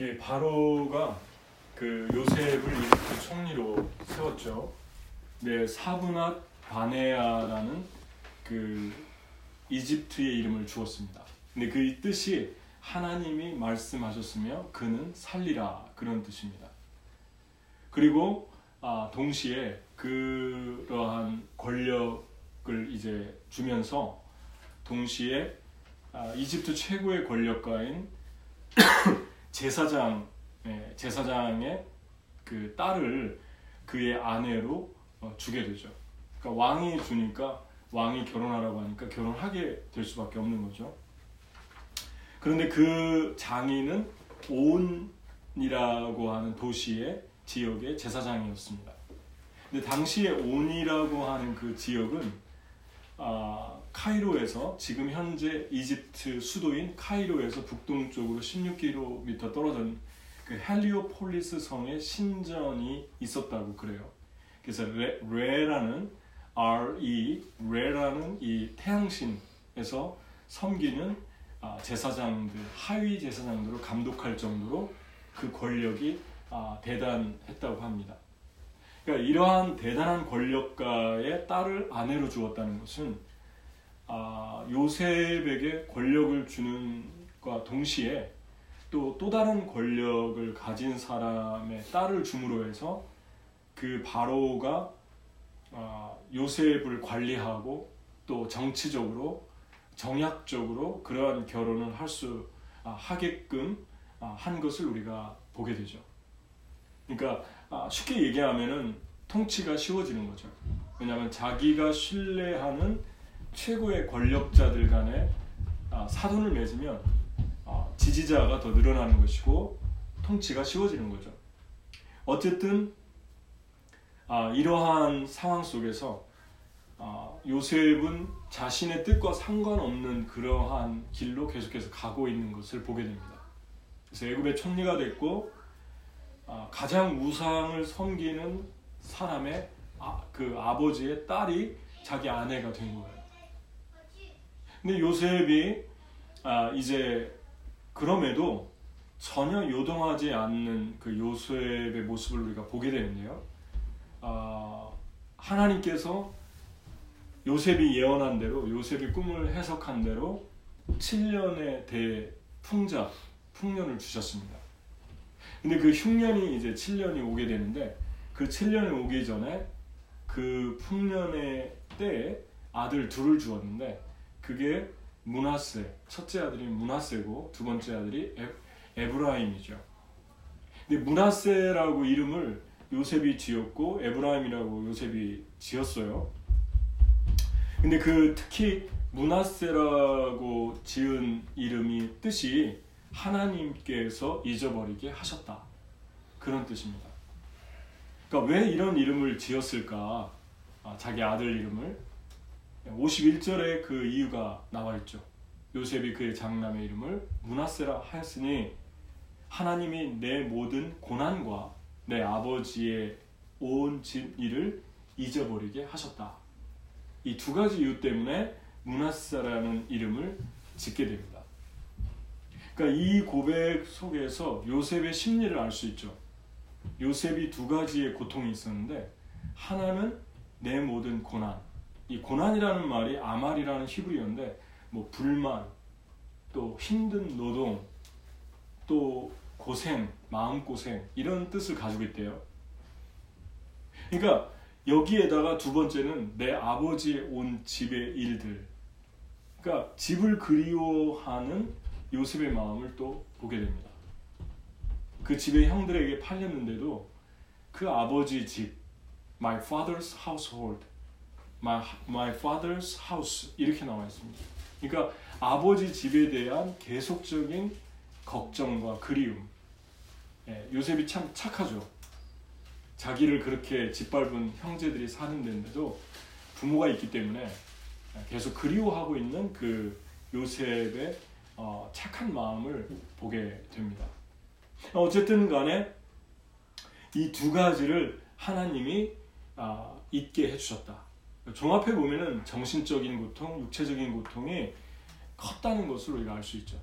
예, 바로가 그 요셉을 이집트 총리로 세웠죠. 네, 사브낫 바네아라는 그 이집트의 이름을 주었습니다. 근데 그 뜻이 하나님이 말씀하셨으며 그는 살리라 그런 뜻입니다. 그리고 아, 동시에 그러한 권력을 이제 주면서 동시에 아, 이집트 최고의 권력가인 제사장 예, 제사장의 그 딸을 그의 아내로 어, 주게 되죠. 그러니까 왕이 주니까 왕이 결혼하라고 하니까 결혼하게 될 수밖에 없는 거죠. 그런데 그 장인은 온이라고 하는 도시의 지역의 제사장이었습니다. 근데 당시에 온이라고 하는 그 지역은 아, 카이로에서 지금 현재 이집트 수도인 카이로에서 북동쪽으로 16km 떨어진 그 헬리오폴리스 성의 신전이 있었다고 그래요. 그래서 레, 레라는 RE 레라는 이 태양신에서 섬기는 아, 제사장들 하위 제사장들을 감독할 정도로 그 권력이 아, 대단했다고 합니다. 그러니까 이러한 대단한 권력가의 딸을 아내로 주었다는 것은 아, 요셉에게 권력을 주는 과 동시에 또 또 다른 권력을 가진 사람의 딸을 줌으로 해서 그 바로가 아, 요셉을 관리하고 또 정치적으로 정약적으로 그러한 결혼을 할 수 하게끔 한 것을 우리가 보게 되죠. 그러니까 쉽게 얘기하면은 통치가 쉬워지는 거죠. 왜냐하면 자기가 신뢰하는 최고의 권력자들 간에 사돈을 맺으면 지지자가 더 늘어나는 것이고 통치가 쉬워지는 거죠. 어쨌든 이러한 상황 속에서 요셉은 자신의 뜻과 상관없는 그러한 길로 계속해서 가고 있는 것을 보게 됩니다. 그래서 애굽의 총리가 됐고 가장 우상을 섬기는 사람의 그 아버지의 딸이 자기 아내가 된 거예요. 근데 요셉이 이제 그럼에도 전혀 요동하지 않는 그 요셉의 모습을 우리가 보게 되는데요. 하나님께서 요셉이 예언한 대로 요셉이 꿈을 해석한 대로 7년의 대풍자 풍년을 주셨습니다. 근데 그 흉년이 이제 7년이 오게 되는데 그 7년이 오기 전에 그 풍년의 때에 아들 둘을 주었는데 그게 문하세 첫째 아들이 문하세고 두 번째 아들이 에, 에브라임이죠. 근데 문하세라고 이름을 요셉이 지었고 에브라임이라고 요셉이 지었어요. 근데 그 특히 문하세라고 지은 이름이 뜻이 하나님께서 잊어버리게 하셨다. 그런 뜻입니다. 그러니까 왜 이런 이름을 지었을까? 아, 자기 아들 이름을 51절에 그 이유가 나와 있죠. 요셉이 그의 장남의 이름을 문하세라 하였으니 하나님이 내 모든 고난과 내 아버지의 온 일을 잊어버리게 하셨다. 이 두 가지 이유 때문에 문하사라는 이름을 짓게 됩니다. 그러니까 이 고백 속에서 요셉의 심리를 알 수 있죠. 요셉이 두 가지의 고통이 있었는데 하나는 내 모든 고난. 이 고난이라는 말이 아말이라는 히브리어인데 뭐 불만, 또 힘든 노동, 또 고생, 마음 고생 이런 뜻을 가지고 있대요. 그러니까 여기에다가 두 번째는 내 아버지의 온 집의 일들. 그러니까 집을 그리워하는 요셉의 마음을 또 보게 됩니다. 그 집의 형들에게 팔렸는데도 그 아버지 집, my father's household, my, my father's house 이렇게 나와 있습니다. 그러니까 아버지 집에 대한 계속적인 걱정과 그리움. 예, 요셉이 참 착하죠. 자기를 그렇게 짓밟은 형제들이 사는 데인데도 부모가 있기 때문에 계속 그리워하고 있는 그 요셉의 어, 착한 마음을 보게 됩니다. 어쨌든 간에 이 두 가지를 하나님이 아, 있게 해주셨다. 종합해 보면은 정신적인 고통, 육체적인 고통이 컸다는 것을 우리가 알 수 있죠.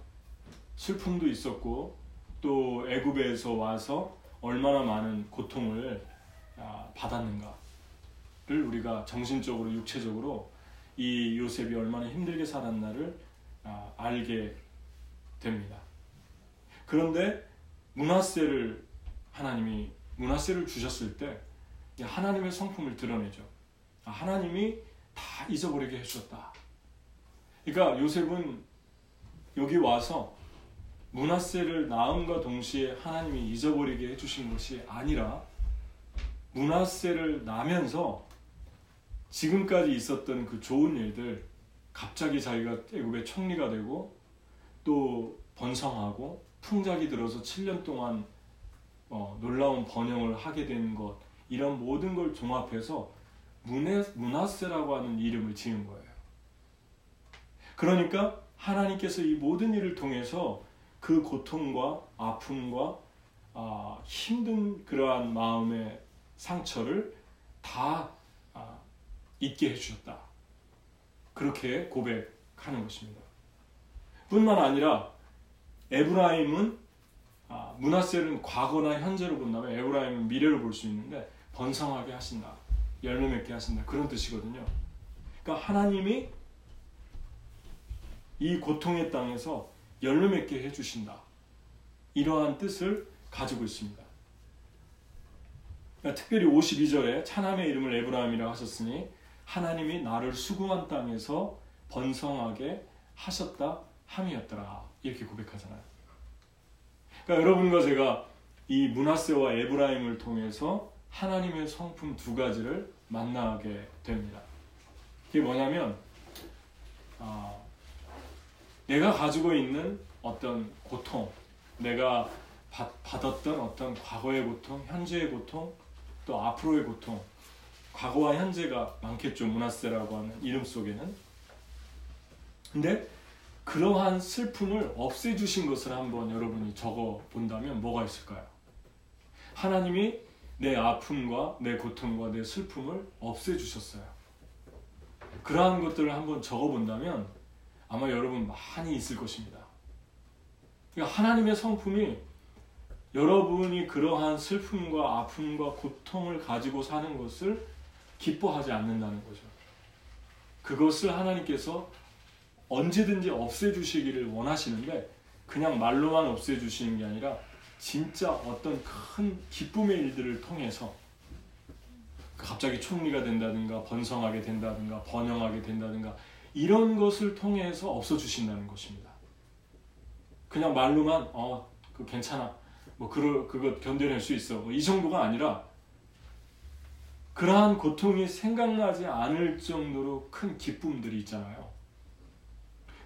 슬픔도 있었고 또 애굽에서 와서 얼마나 많은 고통을 아, 받았는가를 우리가 정신적으로 육체적으로 이 요셉이 얼마나 힘들게 살았나를 아, 알게 됩니다. 그런데 문하세를 하나님이 문하세를 주셨을 때 하나님의 성품을 드러내죠. 아, 하나님이 다 잊어버리게 해주셨다. 그러니까 요셉은 여기 와서 문하세를 낳음과 동시에 하나님이 잊어버리게 해주신 것이 아니라 문하세를 나면서 지금까지 있었던 그 좋은 일들 갑자기 자기가 애굽의 총리가 되고 또 번성하고 풍작이 들어서 7년 동안 어, 놀라운 번영을 하게 된 것 이런 모든 걸 종합해서 문해, 문하세라고 하는 이름을 지은 거예요. 그러니까 하나님께서 이 모든 일을 통해서 그 고통과 아픔과 아, 힘든 그러한 마음의 상처를 다 아, 잊게 해주셨다. 그렇게 고백하는 것입니다. 뿐만 아니라 에브라임은 아, 문하세는 과거나 현재로 본다면 에브라임은 미래로 볼 수 있는데 번성하게 하신다. 열매 맺게 하신다. 그런 뜻이거든요. 그러니까 하나님이 이 고통의 땅에서 열매 맺게 해주신다. 이러한 뜻을 가지고 있습니다. 그러니까 특별히 52절에 차남의 이름을 에브라임이라고 하셨으니 하나님이 나를 수고한 땅에서 번성하게 하셨다 함이었더라. 이렇게 고백하잖아요. 그러니까 여러분과 제가 이 문하세와 에브라임을 통해서 하나님의 성품 두 가지를 만나게 됩니다. 그게 뭐냐면 아, 내가 가지고 있는 어떤 고통, 내가 받, 받았던 어떤 과거의 고통, 현재의 고통, 또 앞으로의 고통, 과거와 현재가 많겠죠. 문하세라고 하는 이름 속에는. 근데 그러한 슬픔을 없애주신 것을 한번 여러분이 적어 본다면 뭐가 있을까요? 하나님이 내 아픔과 내 고통과 내 슬픔을 없애주셨어요. 그러한 것들을 한번 적어 본다면 아마 여러분 많이 있을 것입니다. 그러니까 하나님의 성품이 여러분이 그러한 슬픔과 아픔과 고통을 가지고 사는 것을 기뻐하지 않는다는 거죠. 그것을 하나님께서 언제든지 없애주시기를 원하시는데 그냥 말로만 없애주시는 게 아니라 진짜 어떤 큰 기쁨의 일들을 통해서 갑자기 총리가 된다든가 번성하게 된다든가 번영하게 된다든가 이런 것을 통해서 없어 주신다는 것입니다. 그냥 말로만 어, 그 괜찮아. 뭐 그러, 그거 견뎌낼 수 있어. 뭐 이 정도가 아니라 그러한 고통이 생각나지 않을 정도로 큰 기쁨들이 있잖아요.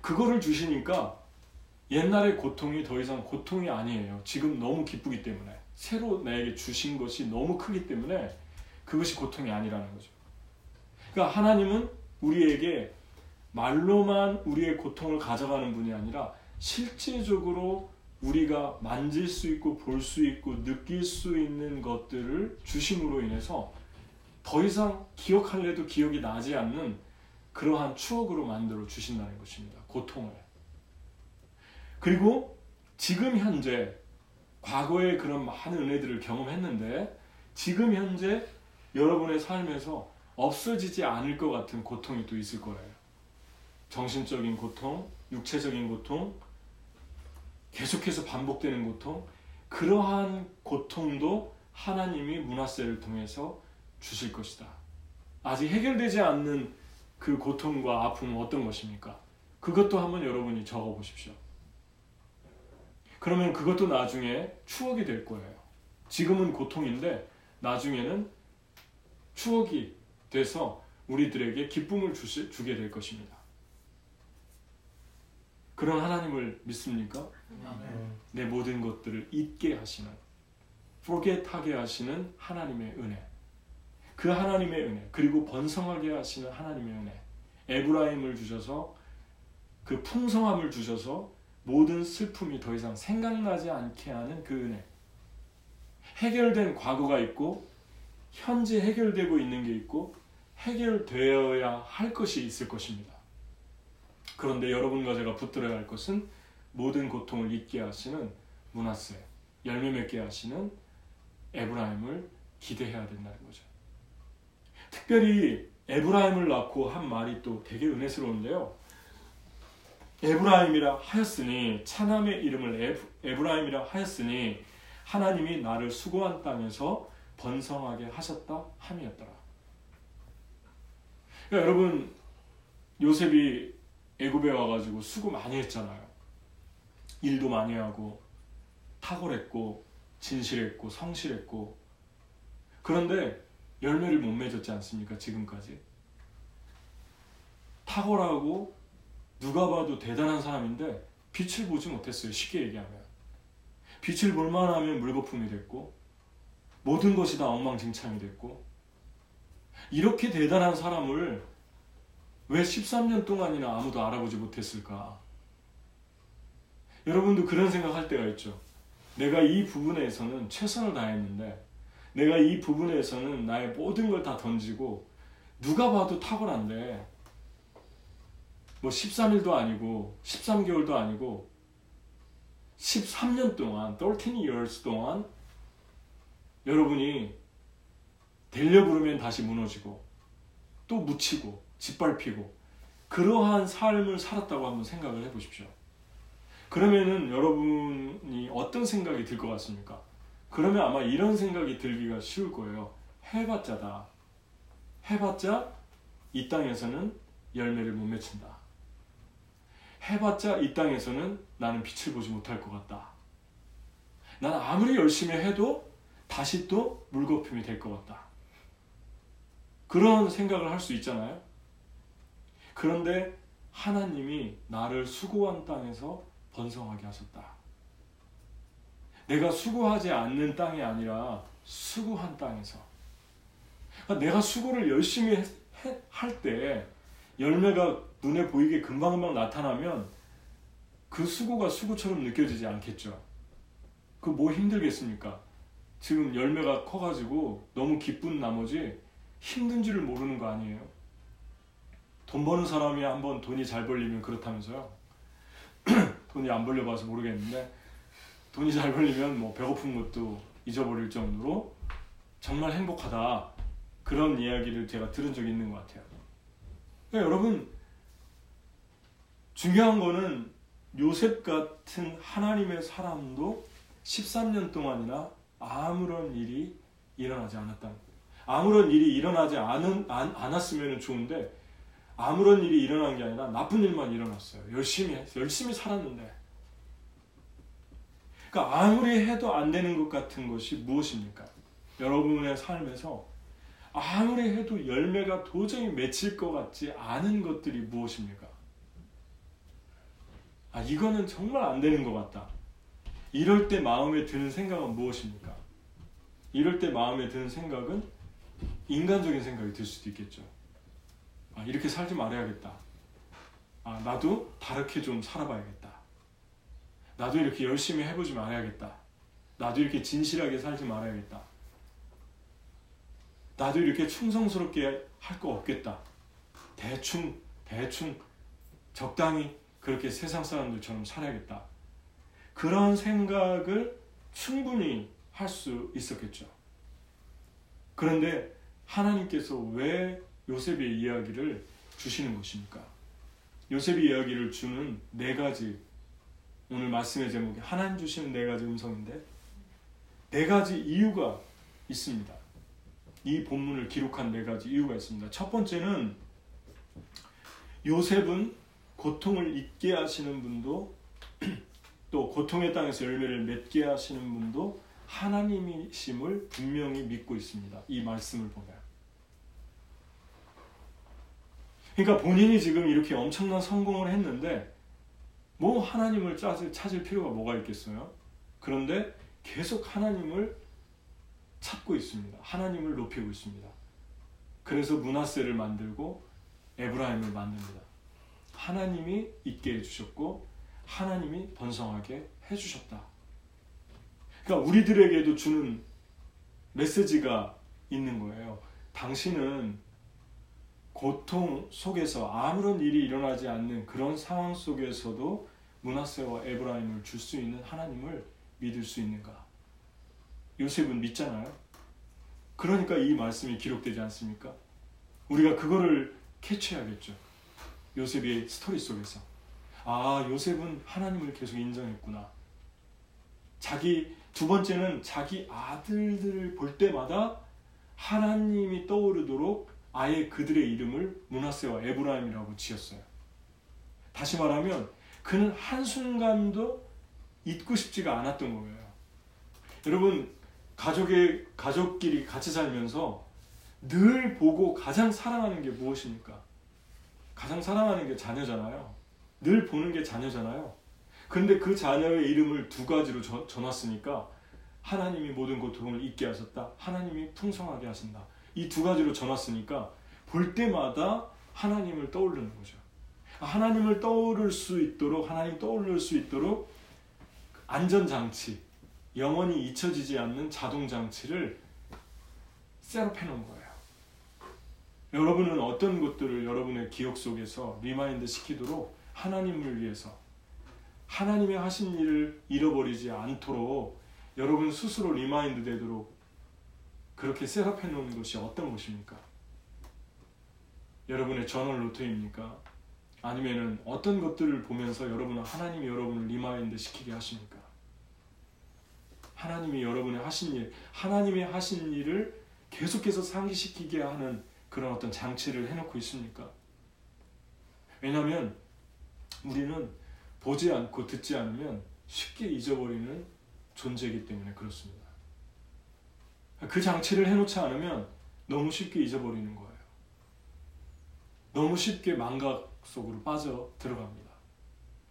그거를 주시니까 옛날의 고통이 더 이상 고통이 아니에요. 지금 너무 기쁘기 때문에. 새로 나에게 주신 것이 너무 크기 때문에 그것이 고통이 아니라는 거죠. 그러니까 하나님은 우리에게 말로만 우리의 고통을 가져가는 분이 아니라 실제적으로 우리가 만질 수 있고 볼 수 있고 느낄 수 있는 것들을 주심으로 인해서 더 이상 기억할래도 기억이 나지 않는 그러한 추억으로 만들어 주신다는 것입니다. 고통을. 그리고 지금 현재 과거의 그런 많은 은혜들을 경험했는데 지금 현재 여러분의 삶에서 없어지지 않을 것 같은 고통이 또 있을 거예요. 정신적인 고통, 육체적인 고통, 계속해서 반복되는 고통, 그러한 고통도 하나님이 문화세를 통해서 주실 것이다. 아직 해결되지 않는 그 고통과 아픔은 어떤 것입니까? 그것도 한번 여러분이 적어 보십시오. 그러면 그것도 나중에 추억이 될 거예요. 지금은 고통인데 나중에는 추억이 돼서 우리들에게 기쁨을 주시, 주게 될 것입니다. 그런 하나님을 믿습니까? 아멘. 내 모든 것들을 잊게 하시는 forget하게 하시는 하나님의 은혜 그 하나님의 은혜 그리고 번성하게 하시는 하나님의 은혜 에브라임을 주셔서 그 풍성함을 주셔서 모든 슬픔이 더 이상 생각나지 않게 하는 그 은혜 해결된 과거가 있고 현재 해결되고 있는 게 있고 해결되어야 할 것이 있을 것입니다. 그런데 여러분과 제가 붙들어야 할 것은 모든 고통을 잊게 하시는 문하세 열매 맺게 하시는 에브라임을 기대해야 된다는 거죠. 특별히 에브라임을 낳고 한 말이 또 되게 은혜스러운데요. 에브라임이라 하였으니 차남의 이름을 에브라임이라 하였으니 하나님이 나를 수고한 땅에서 번성하게 하셨다 함이었더라. 그러니까 여러분 요셉이 애굽에 와가지고 수고 많이 했잖아요. 일도 많이 하고 탁월했고 진실했고 성실했고 그런데 열매를 못 맺었지 않습니까? 지금까지 탁월하고 누가 봐도 대단한 사람인데 빛을 보지 못했어요. 쉽게 얘기하면 빛을 볼만 하면 물거품이 됐고 모든 것이 다 엉망진창이 됐고 이렇게 대단한 사람을 왜 13년 동안이나 아무도 알아보지 못했을까? 여러분도 그런 생각할 때가 있죠. 내가 이 부분에서는 최선을 다했는데 내가 이 부분에서는 나의 모든 걸 다 던지고 누가 봐도 탁월한데 뭐 13일도 아니고 13개월도 아니고 13년 동안 13 years 동안 여러분이 되려 부르면 다시 무너지고 또 묻히고 짓밟히고 그러한 삶을 살았다고 한번 생각을 해보십시오. 그러면은 여러분이 어떤 생각이 들 것 같습니까? 그러면 아마 이런 생각이 들기가 쉬울 거예요. 해봤자다. 해봤자 이 땅에서는 열매를 못 맺힌다. 해봤자 이 땅에서는 나는 빛을 보지 못할 것 같다. 나는 아무리 열심히 해도 다시 또 물거품이 될 것 같다. 그런 생각을 할 수 있잖아요. 그런데 하나님이 나를 수고한 땅에서 번성하게 하셨다. 내가 수고하지 않는 땅이 아니라 수고한 땅에서. 그러니까 내가 수고를 열심히 할 때 열매가 눈에 보이게 금방금방 나타나면 그 수고가 수고처럼 느껴지지 않겠죠. 그 뭐 힘들겠습니까? 지금 열매가 커가지고 너무 기쁜 나머지 힘든 줄을 모르는 거 아니에요? 돈 버는 사람이 한번 돈이 잘 벌리면 그렇다면서요? 돈이 안 벌려봐서 모르겠는데 돈이 잘 벌리면 뭐 배고픈 것도 잊어버릴 정도로 정말 행복하다 그런 이야기를 제가 들은 적이 있는 것 같아요. 그러니까 여러분 중요한 거는 요셉 같은 하나님의 사람도 13년 동안이나 아무런 일이 일어나지 않았다. 아무런 일이 일어나지 않은, 않, 않았으면 좋은데 아무런 일이 일어난 게 아니라 나쁜 일만 일어났어요. 열심히 열심히 살았는데. 그러니까 아무리 해도 안 되는 것 같은 것이 무엇입니까? 여러분의 삶에서 아무리 해도 열매가 도저히 맺힐 것 같지 않은 것들이 무엇입니까? 아, 이거는 정말 안 되는 것 같다. 이럴 때 마음에 드는 생각은 무엇입니까? 이럴 때 마음에 드는 생각은 인간적인 생각이 들 수도 있겠죠. 아, 이렇게 살지 말아야겠다. 아, 나도 다르게 좀 살아봐야겠다. 나도 이렇게 열심히 해보지 말아야겠다. 나도 이렇게 진실하게 살지 말아야겠다. 나도 이렇게 충성스럽게 할 거 없겠다. 대충, 대충, 적당히 그렇게 세상 사람들처럼 살아야겠다. 그런 생각을 충분히 할 수 있었겠죠. 그런데 하나님께서 왜 요셉의 이야기를 주시는 것입니까? 요셉의 이야기를 주는 네 가지 오늘 말씀의 제목이 하나님 주시는 네 가지 음성인데 네 가지 이유가 있습니다. 이 본문을 기록한 네 가지 이유가 있습니다. 첫 번째는 요셉은 고통을 잊게 하시는 분도 또 고통의 땅에서 열매를 맺게 하시는 분도 하나님이심을 분명히 믿고 있습니다. 이 말씀을 보면. 그러니까 본인이 지금 이렇게 엄청난 성공을 했는데 뭐 하나님을 찾을, 찾을 필요가 뭐가 있겠어요? 그런데 계속 하나님을 찾고 있습니다. 하나님을 높이고 있습니다. 그래서 문하세를 만들고 에브라임을 만듭니다. 하나님이 있게 해주셨고 하나님이 번성하게 해주셨다. 그러니까 우리들에게도 주는 메시지가 있는 거예요. 당신은 고통 속에서 아무런 일이 일어나지 않는 그런 상황 속에서도 문하세와 에브라임을 줄 수 있는 하나님을 믿을 수 있는가? 요셉은 믿잖아요. 그러니까 이 말씀이 기록되지 않습니까? 우리가 그거를 catch해야겠죠. 요셉의 스토리 속에서. 아, 요셉은 하나님을 계속 인정했구나. 자기, 두 번째는 자기 아들들을 볼 때마다 하나님이 떠오르도록 아예 그들의 이름을 므낫세와 에브라임이라고 지었어요. 다시 말하면 그는 한순간도 잊고 싶지가 않았던 거예요. 여러분, 가족의, 가족끼리 같이 살면서 늘 보고 가장 사랑하는 게 무엇입니까? 가장 사랑하는 게 자녀잖아요. 늘 보는 게 자녀잖아요. 그런데 그 자녀의 이름을 두 가지로 전, 전놨으니까 하나님이 모든 고통을 잊게 하셨다. 하나님이 풍성하게 하신다. 이 두 가지로 전놨으니까 볼 때마다 하나님을 떠오르는 거죠. 하나님을 떠오를 수 있도록 하나님 떠오를 수 있도록 안전장치, 영원히 잊혀지지 않는 자동장치를 set up해 놓은 거예요. 여러분은 어떤 것들을 여러분의 기억 속에서 remind 시키도록 하나님을 위해서 하나님의 하신 일을 잃어버리지 않도록 여러분 스스로 remind 되도록 그렇게 set up해 놓은 것이 어떤 것입니까? 여러분의 저널 노트입니까? 아니면은 어떤 것들을 보면서 여러분은 하나님이 여러분을 remind 시키게 하십니까? 하나님이 여러분의 하신 일, 하나님의 하신 일을 계속해서 상기시키게 하는 그런 어떤 장치를 해놓고 있습니까? 왜냐하면 우리는 보지 않고 듣지 않으면 쉽게 잊어버리는 존재이기 때문에 그렇습니다. 그 장치를 해놓지 않으면 너무 쉽게 잊어버리는 거예요. 너무 쉽게 망각 속으로 빠져 들어갑니다.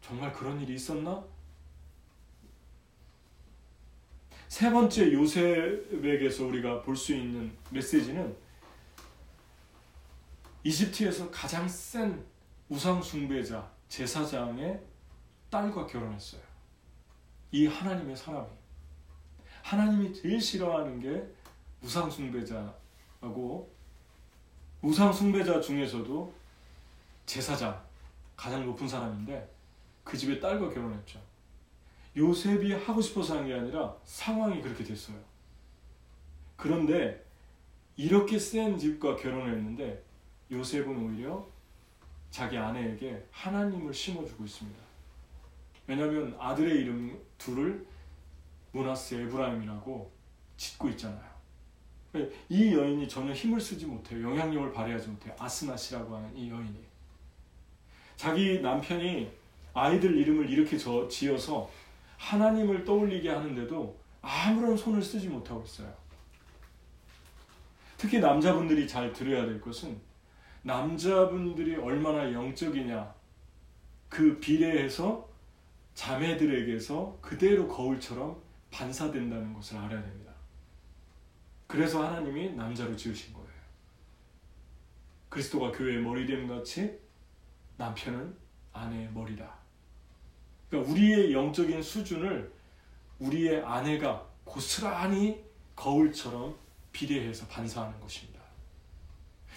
정말 그런 일이 있었나? 세 번째 요셉에게서 우리가 볼 수 있는 메시지는 이집트에서 가장 센 우상 숭배자 제사장의 딸과 결혼했어요. 이 하나님의 사람이 하나님이 제일 싫어하는 게 우상 숭배자하고 우상 숭배자 중에서도 제사장 가장 높은 사람인데 그 집의 딸과 결혼했죠. 요셉이 하고 싶어서 한 게 아니라 상황이 그렇게 됐어요. 그런데 이렇게 센 집과 결혼했는데 요셉은 오히려 자기 아내에게 하나님을 심어주고 있습니다. 왜냐하면 아들의 이름 둘을 문하스 에브라임이라고 짓고 있잖아요. 이 여인이 전혀 힘을 쓰지 못해요. 영향력을 발휘하지 못해요. 아스나시라고 하는 이 여인이. 자기 남편이 아이들 이름을 이렇게 지어서 하나님을 떠올리게 하는데도 아무런 손을 쓰지 못하고 있어요. 특히 남자분들이 잘 들어야 될 것은 남자분들이 얼마나 영적이냐 그 비례해서 자매들에게서 그대로 거울처럼 반사된다는 것을 알아야 됩니다. 그래서 하나님이 남자로 지으신 거예요. 그리스도가 교회의 머리됨 같이 남편은 아내의 머리다. 그러니까 우리의 영적인 수준을 우리의 아내가 고스란히 거울처럼 비례해서 반사하는 것입니다.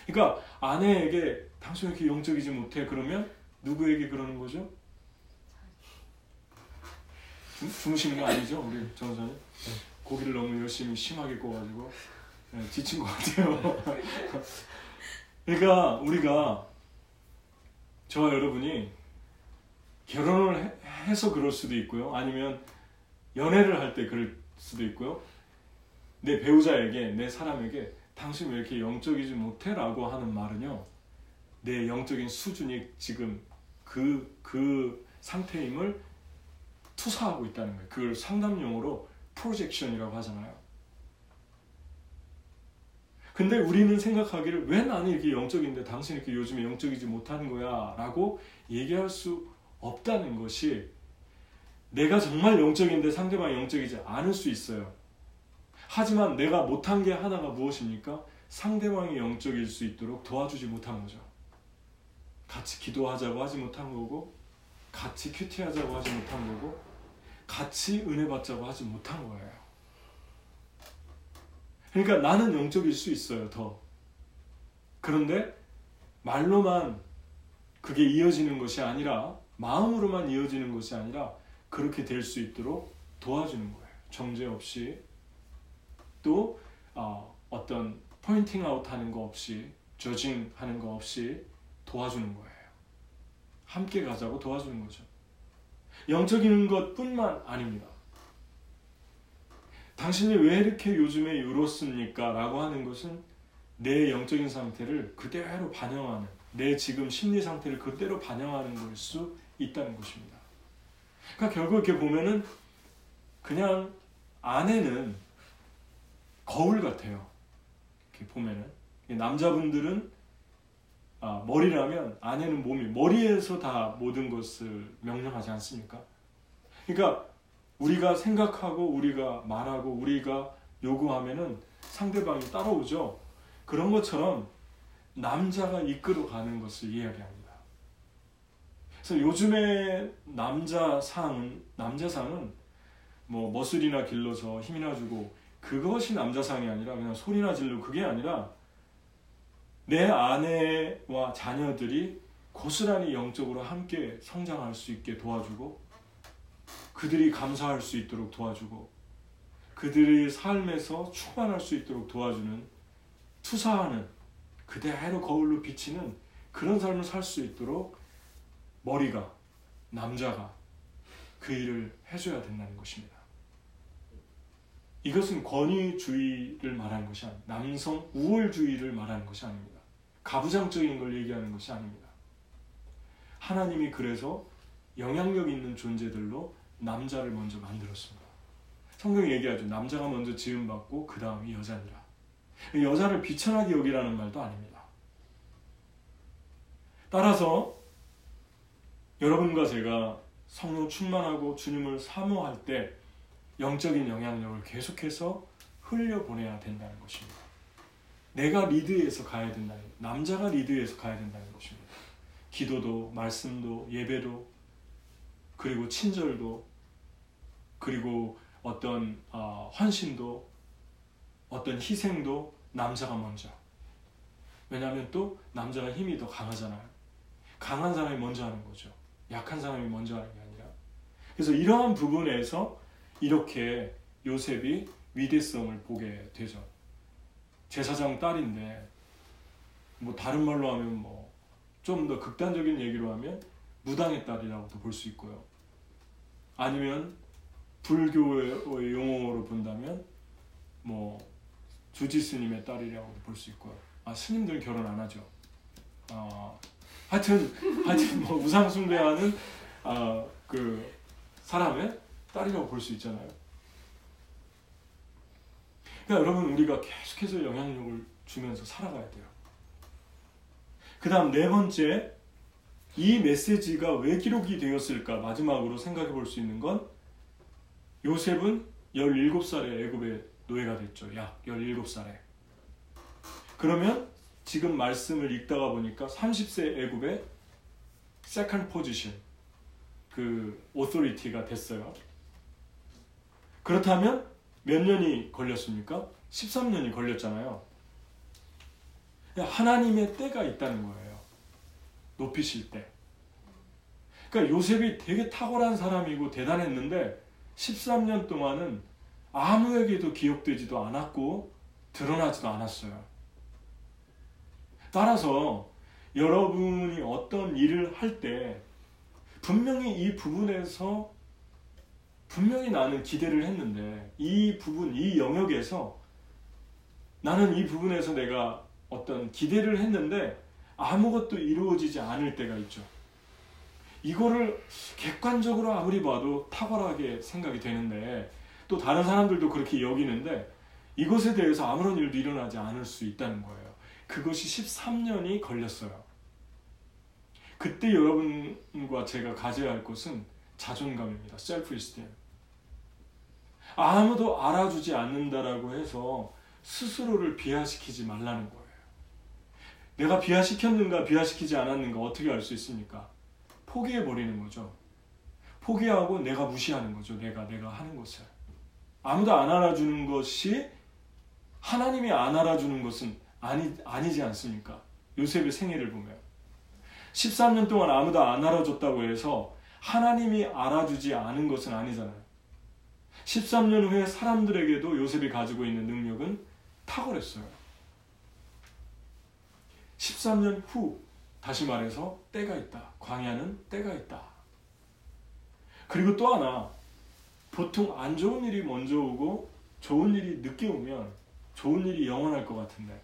그러니까 아내에게 당신 왜 이렇게 영적이지 못해? 그러면 누구에게 그러는 거죠? 주무시는 거 아니죠? 우리 전사님? 고기를 너무 열심히 심하게 구워가지고 네, 지친 것 같아요. 그러니까 우리가 저와 여러분이 결혼을 해서 그럴 수도 있고요. 아니면 연애를 할 때 그럴 수도 있고요. 내 배우자에게, 내 사람에게 당신 왜 이렇게 영적이지 못해? 라고 하는 말은요. 내 영적인 수준이 지금 그, 그 상태임을 투사하고 있다는 거예요. 그걸 상담 용어로 프로젝션이라고 하잖아요. 근데 우리는 생각하기를 왜 나는 이렇게 영적인데 당신 이렇게 요즘에 영적이지 못하는 거야 라고 얘기할 수 없다는 것이 내가 정말 영적인데 상대방이 영적이지 않을 수 있어요. 하지만 내가 못한 게 하나가 무엇입니까? 상대방이 영적일 수 있도록 도와주지 못한 거죠. 같이 기도하자고 하지 못한 거고, 같이 큐티하자고 하지 못한 거고, 같이 은혜 받자고 하지 못한 거예요. 그러니까 나는 영적일 수 있어요, 더. 그런데 말로만 그게 이어지는 것이 아니라 마음으로만 이어지는 것이 아니라 그렇게 될 수 있도록 도와주는 거예요. 정죄 없이 또 어, 어떤 pointing out 하는 거 없이 judging 하는 거 없이 도와주는 거예요. 함께 가자고 도와주는 거죠. 영적인 것뿐만 아닙니다. 당신이 왜 이렇게 요즘에 이렇습니까? 라고 하는 것은 내 영적인 상태를 그대로 반영하는 내 지금 심리 상태를 그대로 반영하는 걸 수 있다는 것입니다. 그러니까 결국 이렇게 보면은 그냥 아내는 거울 같아요. 이렇게 보면은 남자분들은 아, 머리라면 아내는 몸이 머리에서 다 모든 것을 명령하지 않습니까? 그러니까 우리가 생각하고 우리가 말하고 우리가 요구하면은 상대방이 따라오죠. 그런 것처럼 남자가 이끌어가는 것을 이야기합니다. 그래서 요즘에 남자상 남자 상은 뭐 머슬이나 길러서 힘이나 주고 그것이 남자 상이 아니라 그냥 소리나 질러 그게 아니라 내 아내와 자녀들이 고스란히 영적으로 함께 성장할 수 있게 도와주고 그들이 감사할 수 있도록 도와주고 그들의 삶에서 충만할 수 있도록 도와주는 투사하는 그대로 거울로 비치는 그런 삶을 살 수 있도록 머리가 남자가 그 일을 해줘야 된다는 것입니다. 이것은 권위주의를 말하는 것이 아닙니다. 남성 우월주의를 말하는 것이 아닙니다. 가부장적인 걸 얘기하는 것이 아닙니다. 하나님이 그래서 영향력 있는 존재들로 남자를 먼저 만들었습니다. 성경이 얘기하죠. 남자가 먼저 지음받고 그 다음이 여자니라. 여자를 비천하게 여기라는 말도 아닙니다. 따라서 여러분과 제가 성령 충만하고 주님을 사모할 때 영적인 영향력을 계속해서 흘려보내야 된다는 것입니다. 내가 리드해서 가야 된다는 남자가 리드해서 가야 된다는 것입니다. 기도도 말씀도 예배도 그리고 친절도 그리고 어떤 어, 헌신도 어떤 희생도 남자가 먼저. 왜냐하면 또 남자가 힘이 더 강하잖아요. 강한 사람이 먼저 하는 거죠. 약한 사람이 먼저 하는 게 아니라. 그래서 이러한 부분에서 이렇게 요셉이 위대성을 보게 되죠. 제사장 딸인데 뭐 다른 말로 하면 뭐 좀 더 극단적인 얘기로 하면 무당의 딸이라고도 볼 수 있고요. 아니면 불교의 용어로 본다면 뭐 주지 스님의 딸이라고 볼수 있고요. 아 스님들 결혼 안 하죠. 어, 하여튼 하여튼 뭐 우상 숭배하는 아, 그 사람의 딸이라고 볼 수 있잖아요. 그러니까 여러분 우리가 계속해서 영향력을 주면서 살아가야 돼요. 그다음 네 번째 이 메시지가 왜 기록이 되었을까 마지막으로 생각해 볼 수 있는 건 요셉은 17살에 애굽의 노예가 됐죠. 약 17살에. 그러면 지금 말씀을 읽다가 보니까 30세 애굽의 second position 그 authority가 됐어요. 그렇다면 몇 년이 걸렸습니까? 13년이 걸렸잖아요. 하나님의 때가 있다는 거예요. 높이실 때. 그러니까 요셉이 되게 탁월한 사람이고 대단했는데 13년 동안은 아무에게도 기억되지도 않았고 드러나지도 않았어요. 따라서 여러분이 어떤 일을 할 때 분명히 이 부분에서 분명히 나는 기대를 했는데 이 부분, 이 영역에서 나는 이 부분에서 내가 어떤 기대를 했는데 아무것도 이루어지지 않을 때가 있죠. 이거를 객관적으로 아무리 봐도 탁월하게 생각이 되는데 또 다른 사람들도 그렇게 여기는데 이것에 대해서 아무런 일도 일어나지 않을 수 있다는 거예요. 그것이 13년이 걸렸어요. 그때 여러분과 제가 가져야 할 것은 자존감입니다. 셀프 이스템. 아무도 알아주지 않는다라고 해서 스스로를 비하시키지 말라는 거예요. 내가 비하시켰는가 비하시키지 않았는가 어떻게 알 수 있습니까? 포기해 버리는 거죠. 포기하고 내가 무시하는 거죠. 내가 내가 하는 것을. 아무도 안 알아주는 것이 하나님이 안 알아주는 것은 아니 아니지 않습니까? 요셉의 생애를 보면 13년 동안 아무도 안 알아줬다고 해서 하나님이 알아주지 않은 것은 아니잖아요. 13년 후에 사람들에게도 요셉이 가지고 있는 능력은 탁월했어요. 13년 후 다시 말해서 때가 있다. 광야는 때가 있다. 그리고 또 하나 보통 안 좋은 일이 먼저 오고 좋은 일이 늦게 오면 좋은 일이 영원할 것 같은데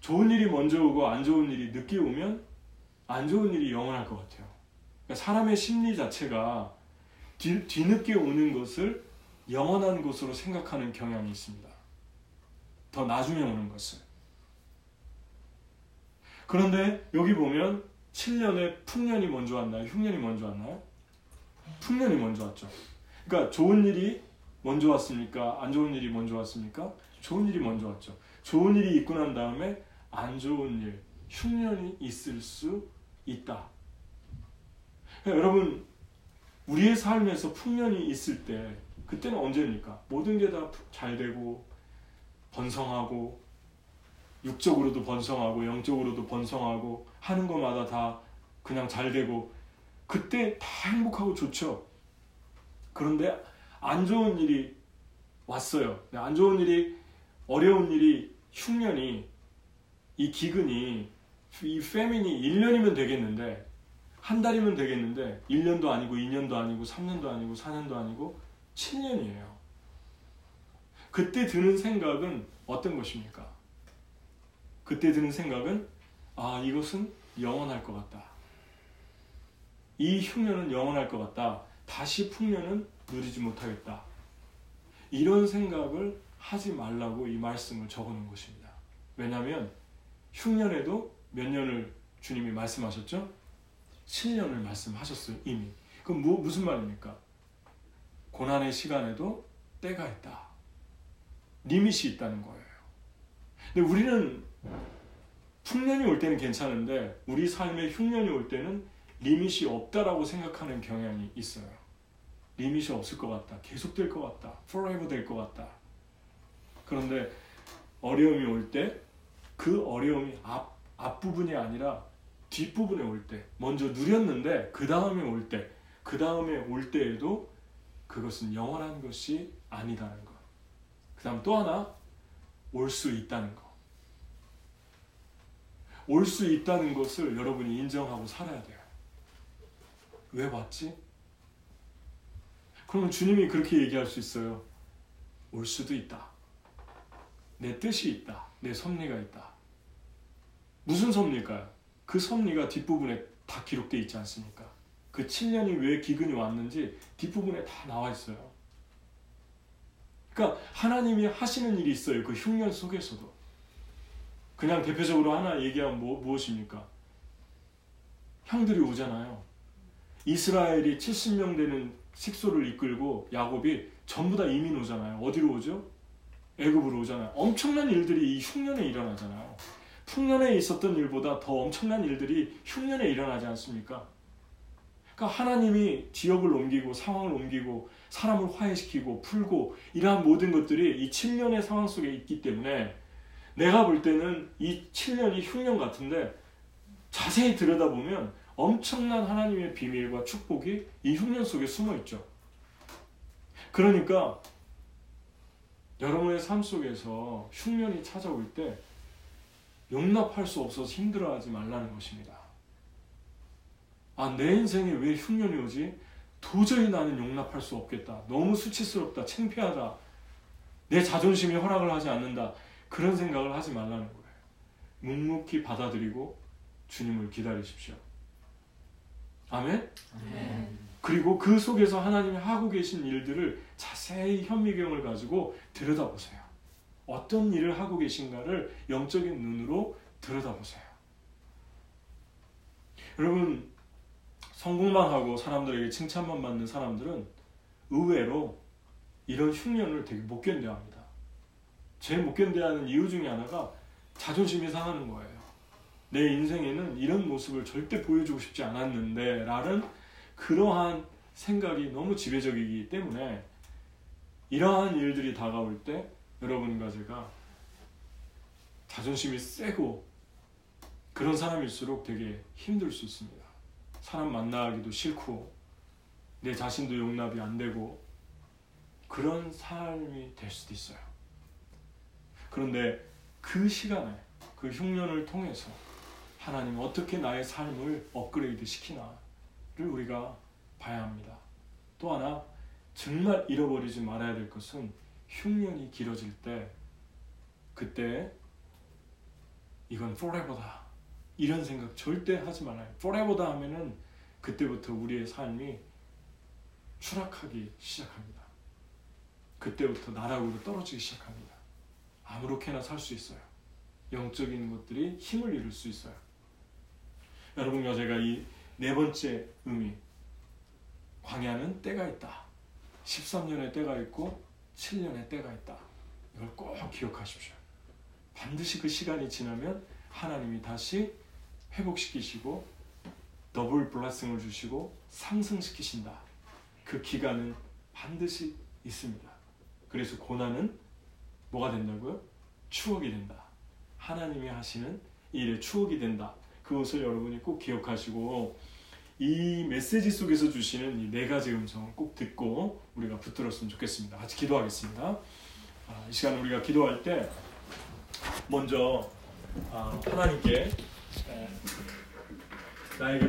좋은 일이 먼저 오고 안 좋은 일이 늦게 오면 안 좋은 일이 영원할 것 같아요. 그러니까 사람의 심리 자체가 뒤, 뒤늦게 오는 것을 영원한 것으로 생각하는 경향이 있습니다. 더 나중에 오는 것을. 그런데 여기 보면 7년에 풍년이 먼저 왔나요? 흉년이 먼저 왔나요? 풍년이 먼저 왔죠. 그러니까 좋은 일이 먼저 왔습니까? 안 좋은 일이 먼저 왔습니까? 좋은 일이 먼저 왔죠. 좋은 일이 있고 난 다음에 안 좋은 일, 흉년이 있을 수 있다. 그러니까 여러분, 우리의 삶에서 풍년이 있을 때, 그때는 언제입니까? 모든 게 다 잘 되고, 번성하고, 육적으로도 번성하고, 영적으로도 번성하고, 하는 것마다 다 그냥 잘 되고, 그때 다 행복하고 좋죠. 그런데 안 좋은 일이 왔어요. 안 좋은 일이, 어려운 일이, 흉년이, 이 기근이, 이 페민이 1년이면 되겠는데, 한 달이면 되겠는데, 1년도 아니고, 2년도 아니고, 3년도 아니고, 4년도 아니고, 7년이에요. 그때 드는 생각은 어떤 것입니까? 그때 드는 생각은, 아, 이것은 영원할 것 같다. 이 흉년은 영원할 것 같다. 다시 풍년은 누리지 못하겠다. 이런 생각을 하지 말라고 이 말씀을 적어 놓은 것입니다. 왜냐하면 흉년에도 몇 년을 주님이 말씀하셨죠? 7년을 말씀하셨어요, 이미. 그럼 뭐, 무슨 말입니까? 고난의 시간에도 때가 있다. 리밋이 있다는 거예요. 근데 우리는 풍년이 올 때는 괜찮은데 우리 삶에 흉년이 올 때는 리밋이 없다라고 생각하는 경향이 있어요. 리밋이 없을 것 같다. 계속 될 것 같다. forever 될 것 같다. 그런데 어려움이 올 때 그 어려움이 앞, 앞부분이 아니라 뒷부분에 올 때, 먼저 누렸는데 그 다음에 올 때, 그 다음에 올 때에도 그것은 영원한 것이 아니다는 것. 그 다음 또 하나, 올 수 있다는 것. 올 수 있다는 것을 여러분이 인정하고 살아야 돼요. 왜 왔지? 그러면 주님이 그렇게 얘기할 수 있어요. 올 수도 있다. 내 뜻이 있다. 내 섭리가 있다. 무슨 섭리일까요? 그 섭리가 뒷부분에 다 기록되어 있지 않습니까? 그 7년이 왜 기근이 왔는지 뒷부분에 다 나와 있어요. 그러니까 하나님이 하시는 일이 있어요. 그 흉년 속에서도. 그냥 대표적으로 하나 얘기하면 뭐, 무엇입니까? 형들이 오잖아요. 이스라엘이 70명 되는 식소를 이끌고 야곱이 전부 다 이민 오잖아요. 어디로 오죠? 애굽으로 오잖아요. 엄청난 일들이 이 흉년에 일어나잖아요. 풍년에 있었던 일보다 더 엄청난 일들이 흉년에 일어나지 않습니까? 그러니까 하나님이 지역을 옮기고 상황을 옮기고 사람을 화해시키고 풀고 이러한 모든 것들이 이 7년의 상황 속에 있기 때문에 내가 볼 때는 이 7년이 흉년 같은데 자세히 들여다보면 엄청난 하나님의 비밀과 축복이 이 흉년 속에 숨어 있죠. 그러니까 여러분의 삶 속에서 흉년이 찾아올 때 용납할 수 없어서 힘들어하지 말라는 것입니다. 아, 내 인생에 왜 흉년이 오지? 도저히 나는 용납할 수 없겠다. 너무 수치스럽다. 창피하다. 내 자존심이 허락을 하지 않는다. 그런 생각을 하지 말라는 거예요. 묵묵히 받아들이고 주님을 기다리십시오. 아멘? 아멘. 그리고 그 속에서 하나님이 하고 계신 일들을 자세히 현미경을 가지고 들여다보세요. 어떤 일을 하고 계신가를 영적인 눈으로 들여다보세요. 여러분, 성공만 하고 사람들에게 칭찬만 받는 사람들은 의외로 이런 흉년을 되게 못 견뎌합니다. 제일 못 견뎌하는 이유 중에 하나가 자존심이 상하는 거예요. 내 인생에는 이런 모습을 절대 보여주고 싶지 않았는데 라는 그러한 생각이 너무 지배적이기 때문에 이러한 일들이 다가올 때 여러분과 제가 자존심이 세고 그런 사람일수록 되게 힘들 수 있습니다. 사람 만나기도 싫고 내 자신도 용납이 안 되고 그런 삶이 될 수도 있어요. 그런데 그 시간에 그 흉년을 통해서 하나님 어떻게 나의 삶을 업그레이드 시키나를 우리가 봐야 합니다. 또 하나 정말 잃어버리지 말아야 될 것은 흉년이 길어질 때 그때 이건 forever다 이런 생각 절대 하지 말아요. forever다 하면은 그때부터 우리의 삶이 추락하기 시작합니다. 그때부터 나락으로 떨어지기 시작합니다. 아무렇게나 살 수 있어요. 영적인 것들이 힘을 잃을 수 있어요. 여러분과 제가 이 네 번째 의미 광야는 때가 있다. 13년의 때가 있고 7년의 때가 있다. 이걸 꼭 기억하십시오. 반드시 그 시간이 지나면 하나님이 다시 회복시키시고 더블 블레싱을 주시고 상승시키신다. 그 기간은 반드시 있습니다. 그래서 고난은 뭐가 된다고요? 추억이 된다. 하나님이 하시는 일의 추억이 된다. 그것을 여러분이 꼭 기억하시고 이 메시지 속에서 주시는 이 네 가지 음성을 꼭 듣고 우리가 붙들었으면 좋겠습니다. 같이 기도하겠습니다. 아, 이 시간 우리가 기도할 때 먼저 아, 하나님께 에, 나에게